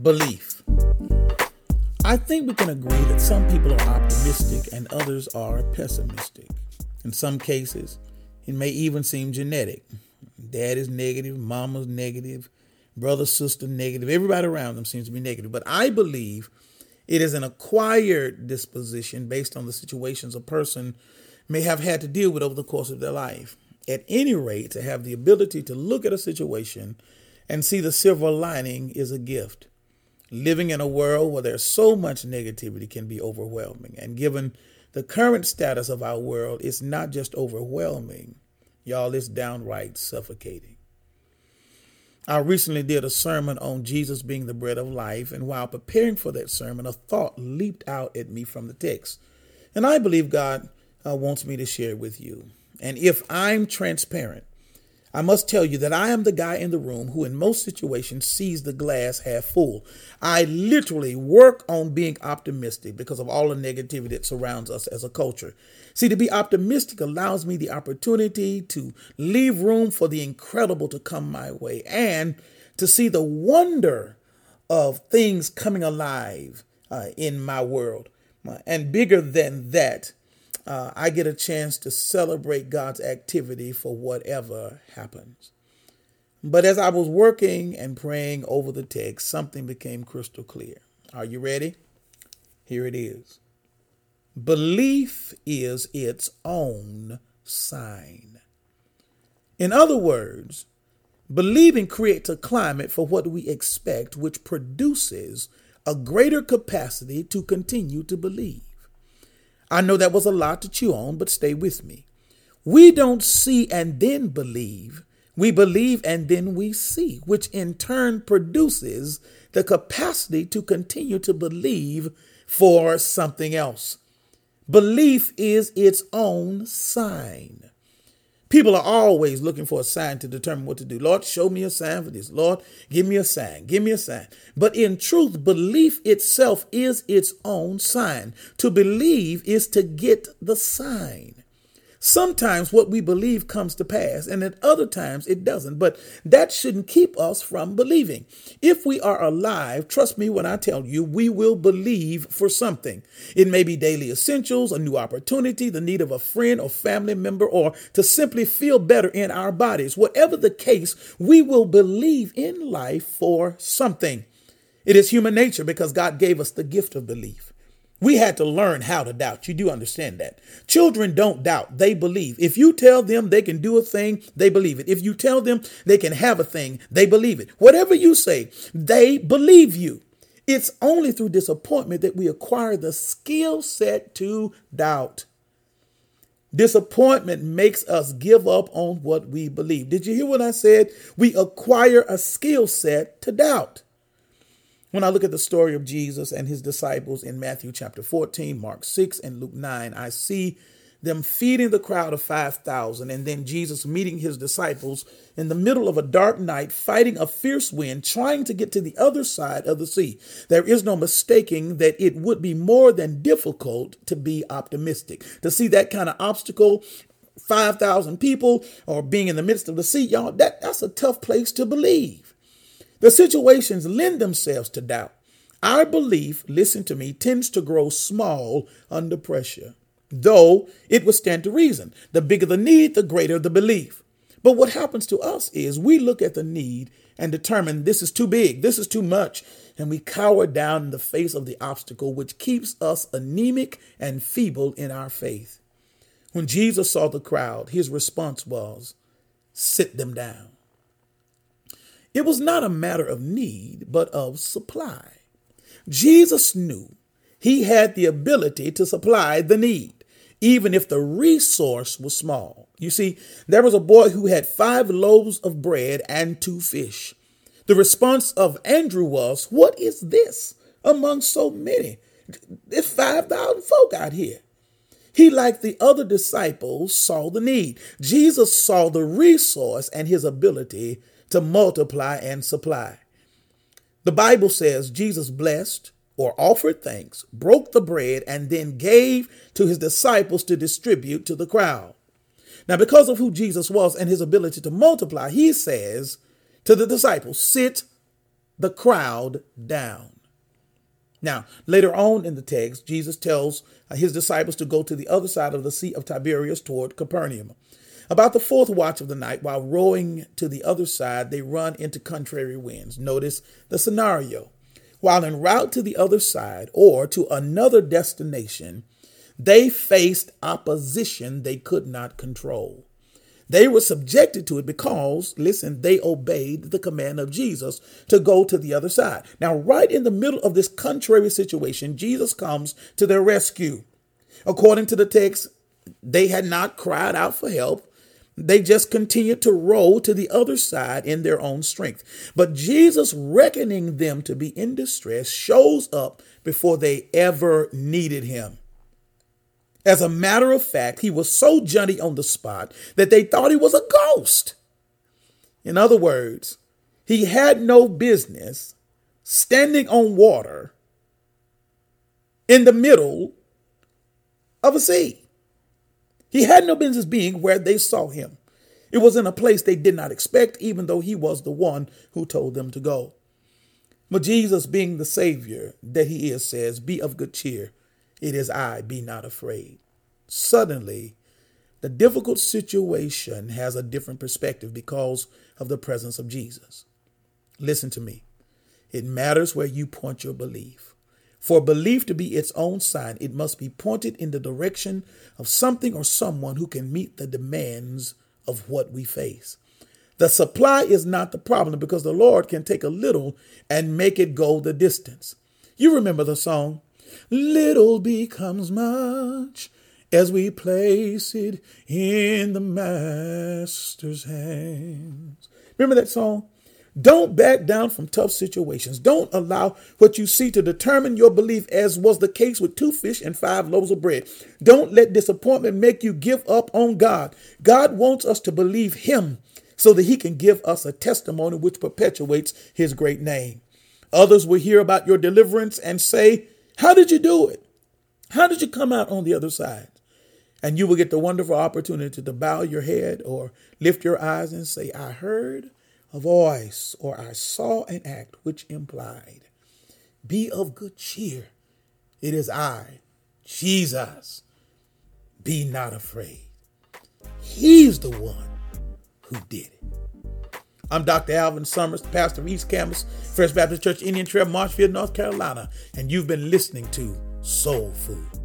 Belief. I think we can agree that some people are optimistic and others are pessimistic. In some cases, it may even seem genetic. Dad is negative, mama's negative, brother, sister negative. Everybody around them seems to be negative. But I believe it is an acquired disposition based on the situations a person may have had to deal with over the course of their life. At any rate, to have the ability to look at a situation and see the silver lining is a gift. Living in a world where there's so much negativity can be overwhelming. And given the current status of our world, it's not just overwhelming, y'all, it's downright suffocating. I recently did a sermon on Jesus being the bread of life, and while preparing for that sermon, a thought leaped out at me from the text. And I believe God uh, wants me to share it with you. And if I'm transparent, I must tell you that I am the guy in the room who, in most situations, sees the glass half full. I literally work on being optimistic because of all the negativity that surrounds us as a culture. See, to be optimistic allows me the opportunity to leave room for the incredible to come my way and to see the wonder of things coming alive uh, in my world. And bigger than that, uh, I get a chance to celebrate God's activity for whatever happens. But as I was working and praying over the text, something became crystal clear. Are you ready? Here it is. Belief is its own sign. In other words, believing creates a climate for what we expect, which produces a greater capacity to continue to believe. I know that was a lot to chew on, but stay with me. We don't see and then believe. We believe and then we see, which in turn produces the capacity to continue to believe for something else. Belief is its own sign. People are always looking for a sign to determine what to do. Lord, show me a sign for this. Lord, give me a sign. Give me a sign. But in truth, belief itself is its own sign. To believe is to get the sign. Sometimes what we believe comes to pass, and at other times it doesn't. But that shouldn't keep us from believing. If we are alive, trust me when I tell you, we will believe for something. It may be daily essentials, a new opportunity, the need of a friend or family member, or to simply feel better in our bodies. Whatever the case, we will believe in life for something. It is human nature because God gave us the gift of belief. We had to learn how to doubt. You do understand that. Children don't doubt, they believe. If you tell them they can do a thing, they believe it. If you tell them they can have a thing, they believe it. Whatever you say, they believe you. It's only through disappointment that we acquire the skill set to doubt. Disappointment makes us give up on what we believe. Did you hear what I said? We acquire a skill set to doubt. When I look at the story of Jesus and his disciples in Matthew chapter 14, Mark 6, and Luke 9, I see them feeding the crowd of 5,000 and then Jesus meeting his disciples in the middle of a dark night, fighting a fierce wind, trying to get to the other side of the sea. There is no mistaking that it would be more than difficult to be optimistic. To see that kind of obstacle 5,000 people or being in the midst of the sea, y'all, that, that's a tough place to believe. The situations lend themselves to doubt. Our belief, listen to me, tends to grow small under pressure, though it would stand to reason. The bigger the need, the greater the belief. But what happens to us is we look at the need and determine this is too big, this is too much, and we cower down in the face of the obstacle, which keeps us anemic and feeble in our faith. When Jesus saw the crowd, his response was, Sit them down. It was not a matter of need, but of supply. Jesus knew he had the ability to supply the need, even if the resource was small. You see, there was a boy who had five loaves of bread and two fish. The response of Andrew was, What is this among so many? There's 5,000 folk out here. He, like the other disciples, saw the need. Jesus saw the resource and his ability to multiply and supply. The Bible says Jesus blessed or offered thanks, broke the bread, and then gave to his disciples to distribute to the crowd. Now, because of who Jesus was and his ability to multiply, he says to the disciples, Sit the crowd down. Now, later on in the text, Jesus tells his disciples to go to the other side of the Sea of Tiberias toward Capernaum. About the fourth watch of the night, while rowing to the other side, they run into contrary winds. Notice the scenario. While en route to the other side or to another destination, they faced opposition they could not control. They were subjected to it because, listen, they obeyed the command of Jesus to go to the other side. Now, right in the middle of this contrary situation, Jesus comes to their rescue. According to the text, they had not cried out for help. They just continued to row to the other side in their own strength. But Jesus, reckoning them to be in distress, shows up before they ever needed him. As a matter of fact, he was so Johnny on the spot that they thought he was a ghost. In other words, he had no business standing on water in the middle of a sea. He had no business being where they saw him. It was in a place they did not expect, even though he was the one who told them to go. But Jesus, being the Savior that he is, says, Be of good cheer. It is I, be not afraid. Suddenly, the difficult situation has a different perspective because of the presence of Jesus. Listen to me. It matters where you point your belief. For belief to be its own sign, it must be pointed in the direction of something or someone who can meet the demands of what we face. The supply is not the problem because the Lord can take a little and make it go the distance. You remember the song, Little becomes much as we place it in the Master's hands. Remember that song? Don't back down from tough situations. Don't allow what you see to determine your belief, as was the case with two fish and five loaves of bread. Don't let disappointment make you give up on God. God wants us to believe Him so that He can give us a testimony which perpetuates His great name. Others will hear about your deliverance and say, How did you do it? How did you come out on the other side? And you will get the wonderful opportunity to bow your head or lift your eyes and say, I heard a voice or I saw an act which implied, Be of good cheer. It is I, Jesus. Be not afraid. He's the one who did it. I'm Dr. Alvin Summers, pastor of East Campus, First Baptist Church, Indian Trail, Marshfield, North Carolina, and you've been listening to Soul Food.